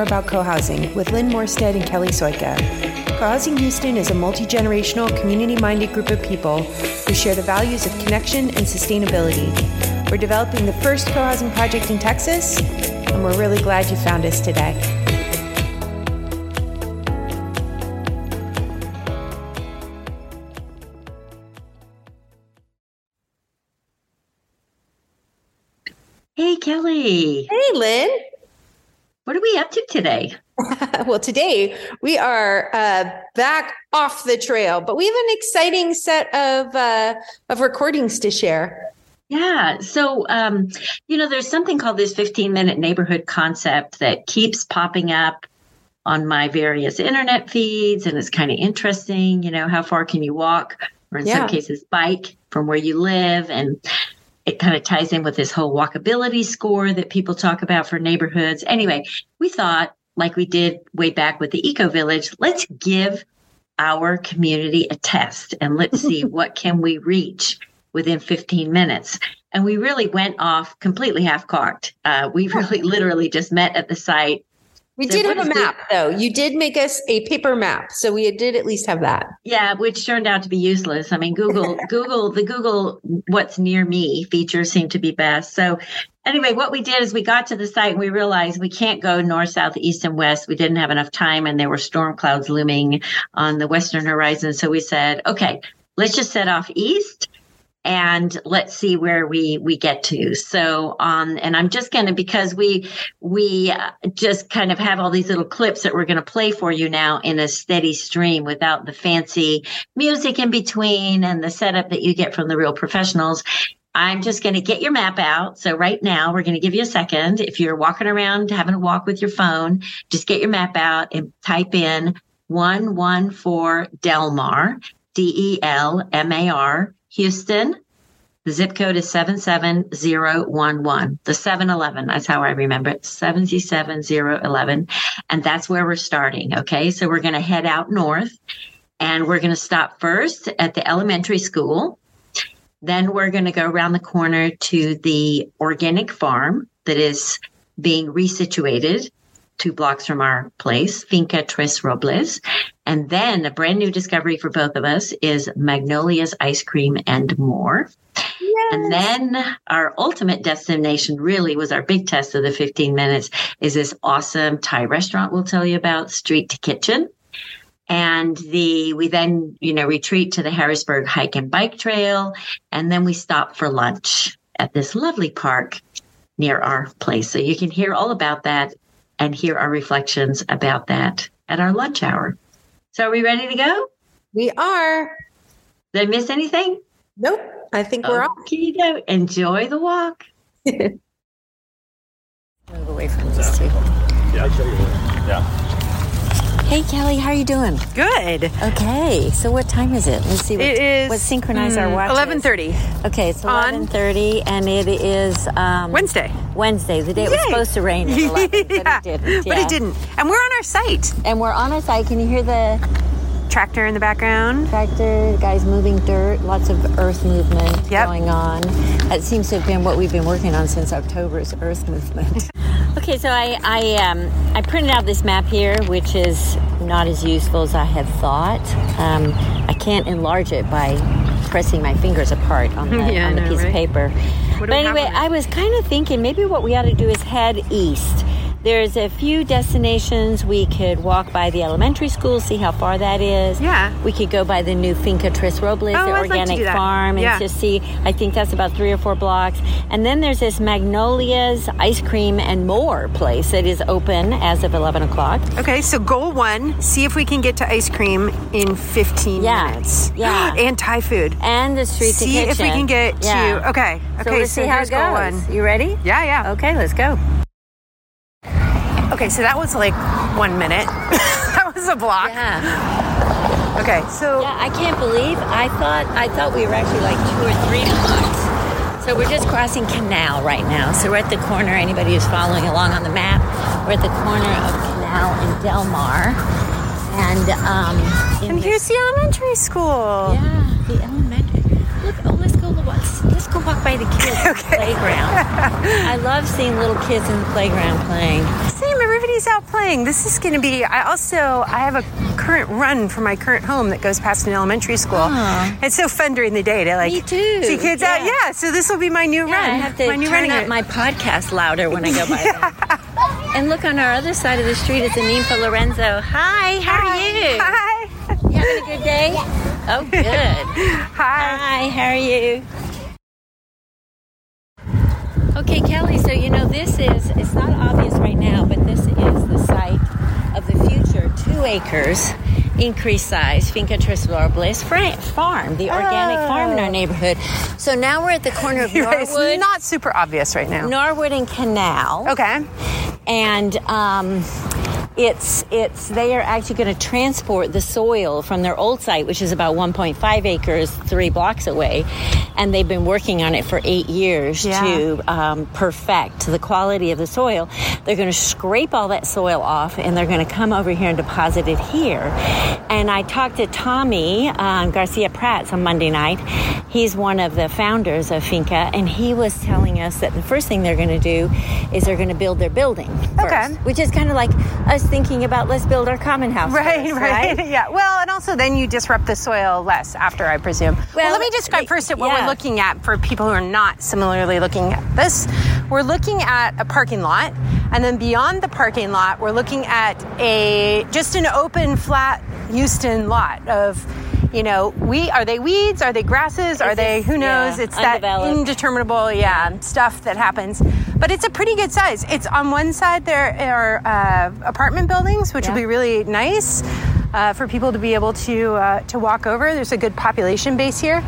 more about co-housing with Lynn Morstead and Kelli Soika. Co-housing Houston is a multi-generational, community-minded group of people who share the values of connection and sustainability. We're developing the first co-housing project in Texas, and we're really glad you found us today. Hey, Kelly. Hey, Lynn. What are we up to today? well, today we are uh, back off the trail, but we have an exciting set of uh, of recordings to share. Yeah. So, um, you know, there's something called this 15 minute neighborhood concept that keeps popping up on my various internet feeds, and it's kind of interesting. You know, how far can you walk, or in yeah. some cases, bike from where you live, and it kind of ties in with this whole walkability score that people talk about for neighborhoods. Anyway, we thought, like we did way back with the Eco Village, let's give our community a test and let's see what can we reach within 15 minutes. And we really went off completely half cocked. Uh, we really literally just met at the site we did have a map though. You did make us a paper map. So we did at least have that. Yeah, which turned out to be useless. I mean, Google, Google, the Google what's near me features seem to be best. So anyway, what we did is we got to the site and we realized we can't go north, south, east, and west. We didn't have enough time and there were storm clouds looming on the western horizon. So we said, okay, let's just set off east and let's see where we we get to so um and i'm just to because we we uh, just kind of have all these little clips that we're to play for you now in a steady stream without the fancy music in between and the setup that you get from the real professionals I'm just going to get your map out. So right now we're going to give you a second. If you're walking around having a walk with your phone, just get your map out and type in 114 Delmar, D E L M A R Houston. The zip code is 77011. The 711, that's how I remember it, 77011. And that's where we're starting. Okay. So we're going to head out north and we're going to stop first at the elementary school. Then we're going to go around the corner to the organic farm that is being resituated two blocks from our place, Finca Tres Robles. And then a brand new discovery for both of us is Magnolia's Ice Cream and More. Yes. And then our ultimate destination really was our big test of the 15 minutes is this awesome Thai restaurant we'll tell you about, Street to Kitchen. And the we then, you know, retreat to the Harrisburg hike and bike trail. And then we stop for lunch at this lovely park near our place. So you can hear all about that and hear our reflections about that at our lunch hour. So, are we ready to go? We are. Did I miss anything? Nope. I think we're okay, on. Enjoy the walk. Move away from this table. Yeah. Yeah. Hey Kelli, how are you doing? Good. Okay, so what time is it? Let's see. What, it is. What synchronize mm, our watches? Eleven thirty. Okay, it's eleven thirty, and it is um, Wednesday. Wednesday, the day Yay. it was supposed to rain. At 11, yeah. but it didn't. Yeah. But it didn't. And we're on our site. And we're on our site. Can you hear the tractor in the background. Tractor, guys moving dirt, lots of earth movement yep. going on. That seems to have been what we've been working on since October's earth movement. okay, so I I, um, I printed out this map here, which is not as useful as I had thought. Um, I can't enlarge it by pressing my fingers apart on the, yeah, on the piece right? of paper. But anyway, I was kind of thinking maybe what we ought to do is head east there's a few destinations we could walk by the elementary school, see how far that is. Yeah. We could go by the new Finca Tres Robles, oh, the I'd organic like farm, and just see. I think that's about three or four blocks. And then there's this Magnolia's Ice Cream and More place that is open as of 11 o'clock. Okay, so goal one see if we can get to ice cream in 15 yeah. minutes. Yeah. and Thai food. And the street see if we can get yeah. to. Okay, okay, so, so see how it goes. You ready? Yeah, yeah. Okay, let's go. Okay, so that was like one minute. that was a block. Yeah. Okay, so yeah, I can't believe I thought I thought we were actually like two or three blocks. So we're just crossing Canal right now. So we're at the corner. Anybody who's following along on the map, we're at the corner of Canal and Delmar. And um, and here's the elementary school. Yeah, the elementary. Look, oh, let's go. Let's, let's go walk by the kids' okay. playground. I love seeing little kids in the playground playing everybody's out playing. This is going to be. I also I have a current run for my current home that goes past an elementary school. Aw. It's so fun during the day to like Me too. see kids out. Yeah. Yeah, so this will be my new Yeah, run. I have to my new turn running up route. my podcast louder when I go by there. And look on our other side of the street is Ninfa Laurenzo. Hi, how are you? Hi. You having a good day? Oh, good. Hi. Hi, how are you? Okay, Kelli, so you know this is, it's not obvious right now, but this is the site of the future two acres increased size Finca Tres Robles farm, the organic farm in our neighborhood. So now we're at the corner of Norwood, It's not super obvious right now. Norwood and Canal Okay. and um, it's it's they are actually going to transport the soil from their old site, which is about 1.5 acres, three blocks away, and they've been working on it for eight years Yeah. to um, perfect the quality of the soil. They're going to scrape all that soil off, and they're going to come over here and deposit it here. And I talked to Tommy um, Garcia Prats on Monday night. He's one of the founders of Finca, and he was telling us that the first thing they're going to do is they're going to build their building first, Okay. which is kind of like us thinking about let's build our common house. Right, first, right, right. Yeah. Well, and also then you disrupt the soil less after, I presume. Well, Well, let me describe first what yeah. we're looking at for people who are not similarly looking at this. We're looking at a parking lot, and then beyond the parking lot, we're looking at a just an open, flat Houston lot of. You know, we are they weeds? Are they grasses? Are It's they who knows? yeah, it's that indeterminable, yeah, stuff that happens. But it's a pretty good size. It's on one side there are uh, apartment buildings, which will be really nice uh, for people to be able to uh, to walk over. There's a good population base here,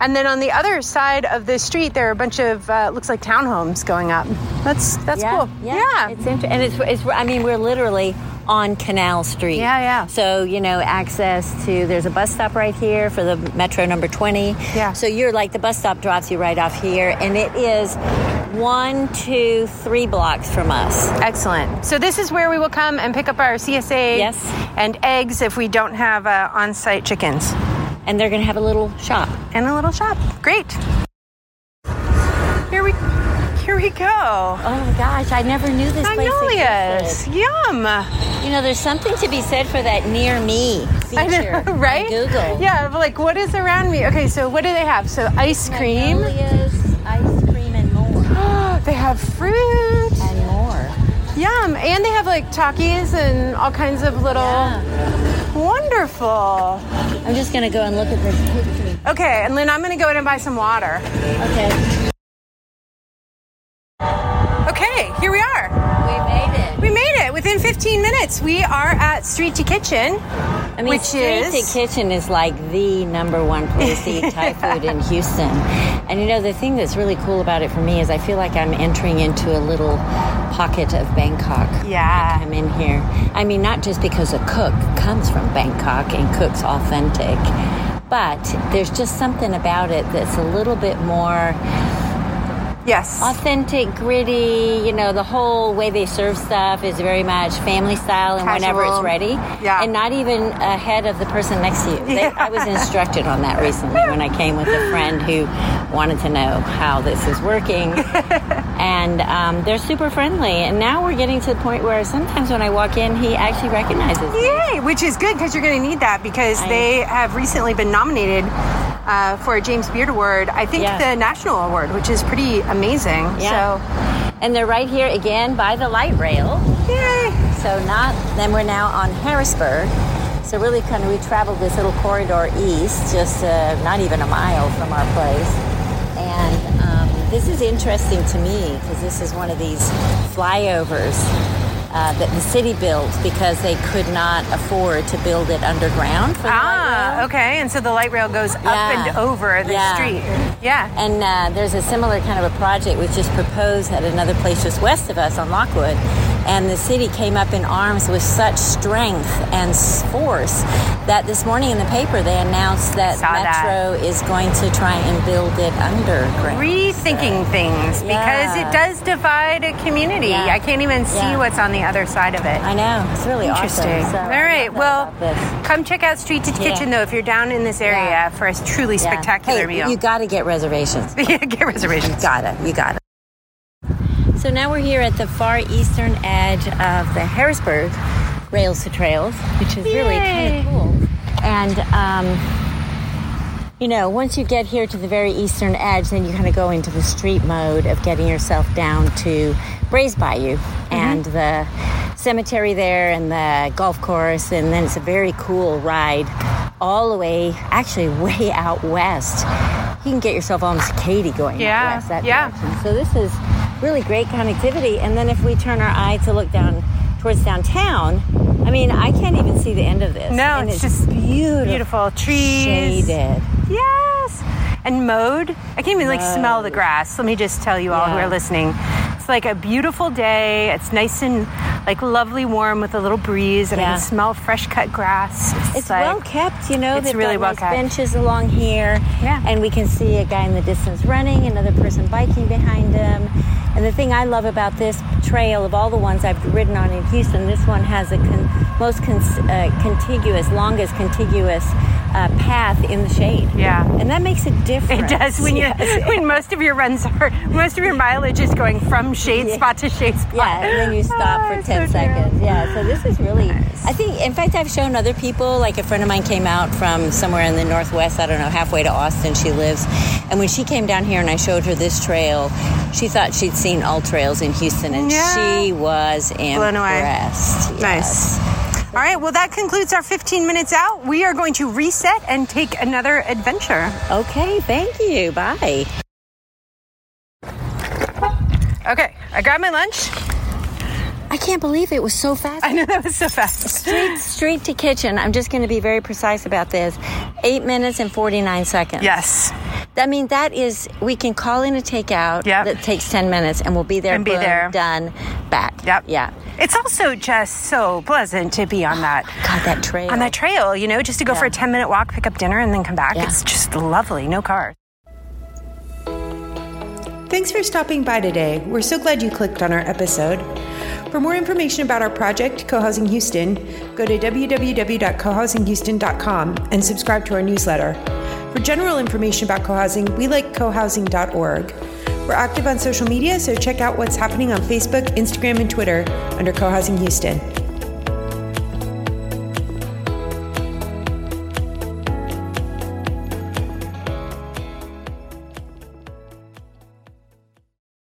and then on the other side of the street there are a bunch of uh, looks like townhomes going up. That's that's yeah, cool. Yeah, it's interesting, and it's, it's. I mean, we're literally on Canal Street. Yeah, yeah. So you know, access to there's a bus stop right here for the Metro number twenty. Yeah. So you're like the bus stop drops you right off here, and it is one, two, three blocks from us. Excellent. So this is where we will come and pick up our CSA Yes. and eggs if we don't have uh, on-site chickens And they're going to have a little shop. and a little shop. Great. Here we here we go. Oh my gosh, I never knew this place Magnolias. existed. Yum. You know, there's something to be said for that near me feature know, right? Google. Yeah, but like what is around me? Okay, so what do they have? So ice cream. Magnolias, ice cream, and more. they have fruit. And more. Yum. And they have like Takis and all kinds of little Yeah. wonderful. I'm just gonna go and look at this. Okay, and then I'm gonna go in and buy some water. Okay, Okay, here we are. we made it. We made it within 15 minutes. We are at Street to Kitchen. I mean, which Street is- to Kitchen is like the number one place to eat Thai food in Houston. And you know, the thing that's really cool about it for me is I feel like I'm entering into a little pocket of Bangkok. Yeah. I'm in here. I mean, not just because a cook comes from Bangkok and cooks authentic, but there's just something about it that's a little bit more Yes. authentic, gritty. You know, the whole way they serve stuff is very much family style, and whenever it's ready, Yeah. and not even ahead of the person next to you. They, Yeah. I was instructed on that recently when I came with a friend who wanted to know how this is working, and um, they're super friendly. And now we're getting to the point where sometimes when I walk in, he actually recognizes me. Yay, which is good because you're going to need that because I- they have recently been nominated uh, for a James Beard Award. I think Yeah. the national award, which is pretty amazing. Yeah. So, And they're right here again by the light rail. Yay. So not then we're now on Harrisburg. So really kind of we traveled this little corridor east, just uh, not even a mile from our place. And um, this is interesting to me because this is one of these flyovers uh, that the city built because they could not afford to build it underground for the light Ah, okay. And so the light rail goes up and over the Yeah. street. Yeah. And uh, there's a similar kind of a project which is proposed at another place just west of us on Lockwood. And the city came up in arms with such strength and force that this morning in the paper they announced that Saw. Metro is going to try and build it underground. Rethinking things because it does divide a community. Yeah. I can't even see Yeah. what's on the other side of it. I know it's really Interesting. awesome. So All right. that Well, come check out Street to Yeah. Kitchen though if you're down in this area Yeah. for a truly Yeah. spectacular hey, meal. You got to get reservations. Get reservations. You Got it. You got it. So now we're here at the far eastern edge of the Harrisburg Rails to Trails, which is really kind of cool. And um, you know, once you get here to the very eastern edge, then you kind of go into the street mode of getting yourself down to Brays Bayou mm-hmm. and the cemetery there and the golf course, and then it's a very cool ride all the way, actually way out west. You can get yourself almost to Katy going yeah, out west that yeah. direction. So this is really great connectivity. And then if we turn our eye to look down towards downtown, I mean, I can't even see the end of this. No, and it's, it's just beautiful, beautiful trees, shaded. Yes, and mowed. I can't even mowed. like smell the grass. Let me just tell you all yeah. who are listening. It's like a beautiful day. It's nice and like lovely warm with a little breeze, and yeah. I can smell fresh cut grass. It's, it's like, well kept, you know. It's They've really well nice kept. Benches along here, yeah. and we can see a guy in the distance running, another person biking behind him. And the thing I love about this trail, of all the ones I've ridden on in Houston, this one has the con- most con- uh, contiguous, longest contiguous uh, path in the shade. Yeah, and that makes a difference. It does when you yes. when most of your runs are most of your mileage is going from shade yeah. spot to shade spot. Yeah, and then you stop oh, for ten so seconds. True. Yeah, so this is really. Nice. I think, in fact, I've shown other people. Like a friend of mine came out from somewhere in the northwest. I don't know, halfway to Austin. She lives, and when she came down here and I showed her this trail, she thought she'd seen all trails in Houston, and yeah. she was impressed. Blown away. Yes. Nice. All right, well, that concludes our 15 minutes out. We are going to reset and take another adventure. Okay, thank you. Bye. Okay, I grabbed my lunch. I can't believe it was so fast. I know that was so fast. Straight, straight to kitchen. I'm just going to be very precise about this. Eight minutes and 49 seconds. Yes. I mean, that is, we can call in a takeout yep. that takes 10 minutes and we'll be there. And be there. Done. Back. Yep. Yeah. It's also just so pleasant to be on oh, that. God, that trail. On that trail, you know, just to go yeah. for a 10 minute walk, pick up dinner, and then come back. Yeah. It's just lovely. No cars. Thanks for stopping by today. We're so glad you clicked on our episode. For more information about our project, Co-Housing Houston, go to www.cohousinghouston.com and subscribe to our newsletter. For general information about co-housing, we like cohousing.org. We're active on social media, so check out what's happening on Facebook, Instagram, and Twitter under Co-Housing Houston.